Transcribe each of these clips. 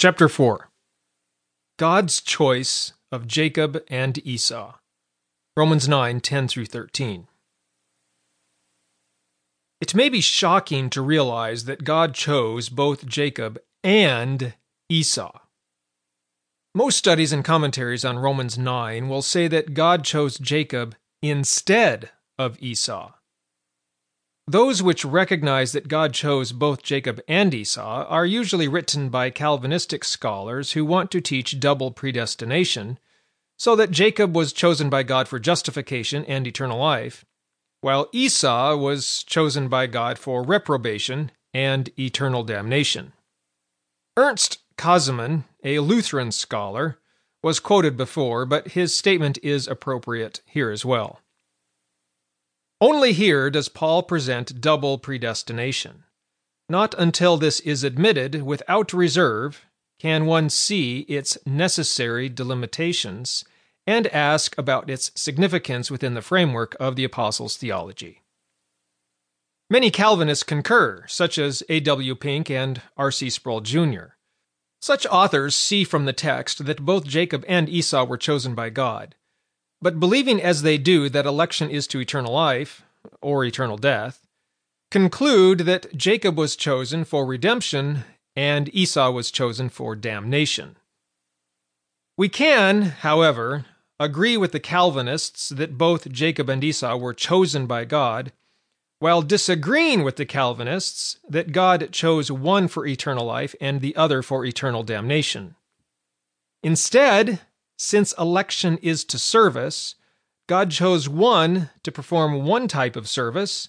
Chapter 4 God's choice of Jacob and Esau. Romans 9 10 through 13. It may be shocking to realize that God chose both Jacob and Esau. Most studies and commentaries on Romans 9 will say that God chose Jacob instead of Esau. Those which recognize that God chose both Jacob and Esau are usually written by Calvinistic scholars who want to teach double predestination, so that Jacob was chosen by God for justification and eternal life, while Esau was chosen by God for reprobation and eternal damnation. Ernst Käsemann, a Lutheran scholar, was quoted before, but his statement is appropriate here as well. Only here does Paul present double predestination. Not until this is admitted without reserve can one see its necessary delimitations and ask about its significance within the framework of the Apostles' theology. Many Calvinists concur, such as A. W. Pink and R. C. Sproul Jr. Such authors see from the text that both Jacob and Esau were chosen by God. But believing as they do that election is to eternal life, or eternal death, conclude that Jacob was chosen for redemption and Esau was chosen for damnation. We can, however, agree with the Calvinists that both Jacob and Esau were chosen by God, while disagreeing with the Calvinists that God chose one for eternal life and the other for eternal damnation. Instead, since election is to service, God chose one to perform one type of service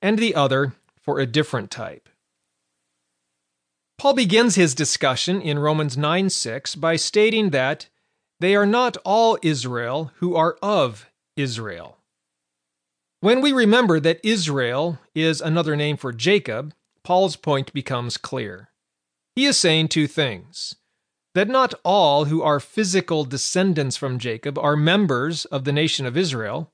and the other for a different type. Paul begins his discussion in Romans 9 6 by stating that they are not all Israel who are of Israel. When we remember that Israel is another name for Jacob, Paul's point becomes clear. He is saying two things that not all who are physical descendants from Jacob are members of the nation of Israel,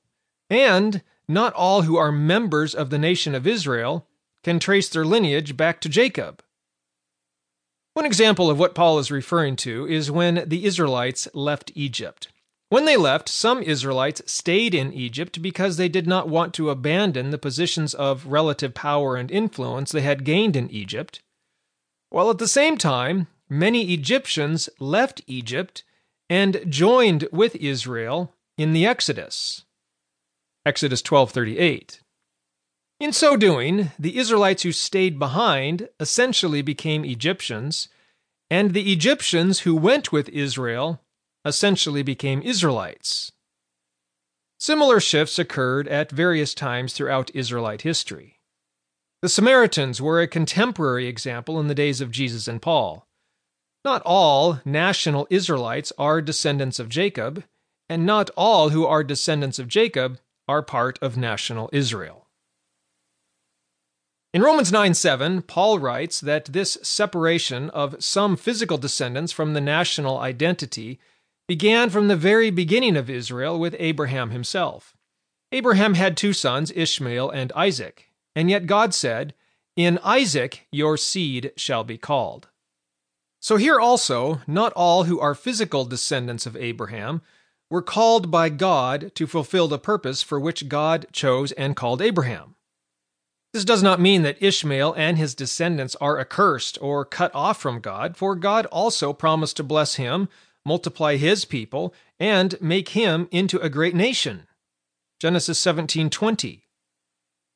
and not all who are members of the nation of Israel can trace their lineage back to Jacob. One example of what Paul is referring to is when the Israelites left Egypt. When they left, some Israelites stayed in Egypt because they did not want to abandon the positions of relative power and influence they had gained in Egypt, while at the same time many Egyptians left Egypt and joined with Israel in the Exodus. Exodus 12:38. In so doing, the Israelites who stayed behind essentially became Egyptians, and the Egyptians who went with Israel essentially became Israelites. Similar shifts occurred at various times throughout Israelite history. The Samaritans were a contemporary example in the days of Jesus and Paul. Not all national Israelites are descendants of Jacob, and not all who are descendants of Jacob are part of national Israel. In Romans 9 7, Paul writes that this separation of some physical descendants from the national identity began from the very beginning of Israel with Abraham himself. Abraham had two sons, Ishmael and Isaac, and yet God said, In Isaac your seed shall be called. So here also, not all who are physical descendants of Abraham were called by God to fulfill the purpose for which God chose and called Abraham. This does not mean that Ishmael and his descendants are accursed or cut off from God, for God also promised to bless him, multiply his people, and make him into a great nation. Genesis 17:20.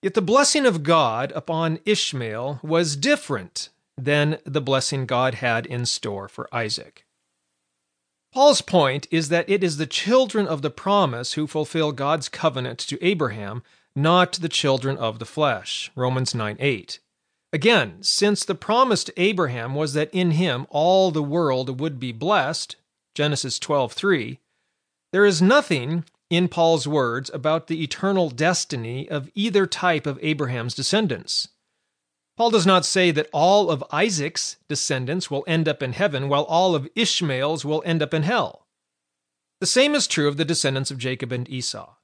Yet the blessing of God upon Ishmael was different than the blessing God had in store for Isaac. Paul's point is that it is the children of the promise who fulfill God's covenant to Abraham, not the children of the flesh. Romans 9 8. Again, since the promise to Abraham was that in him all the world would be blessed, Genesis 12 3, there is nothing in Paul's words about the eternal destiny of either type of Abraham's descendants. Paul does not say that all of Isaac's descendants will end up in heaven while all of Ishmael's will end up in hell. The same is true of the descendants of Jacob and Esau.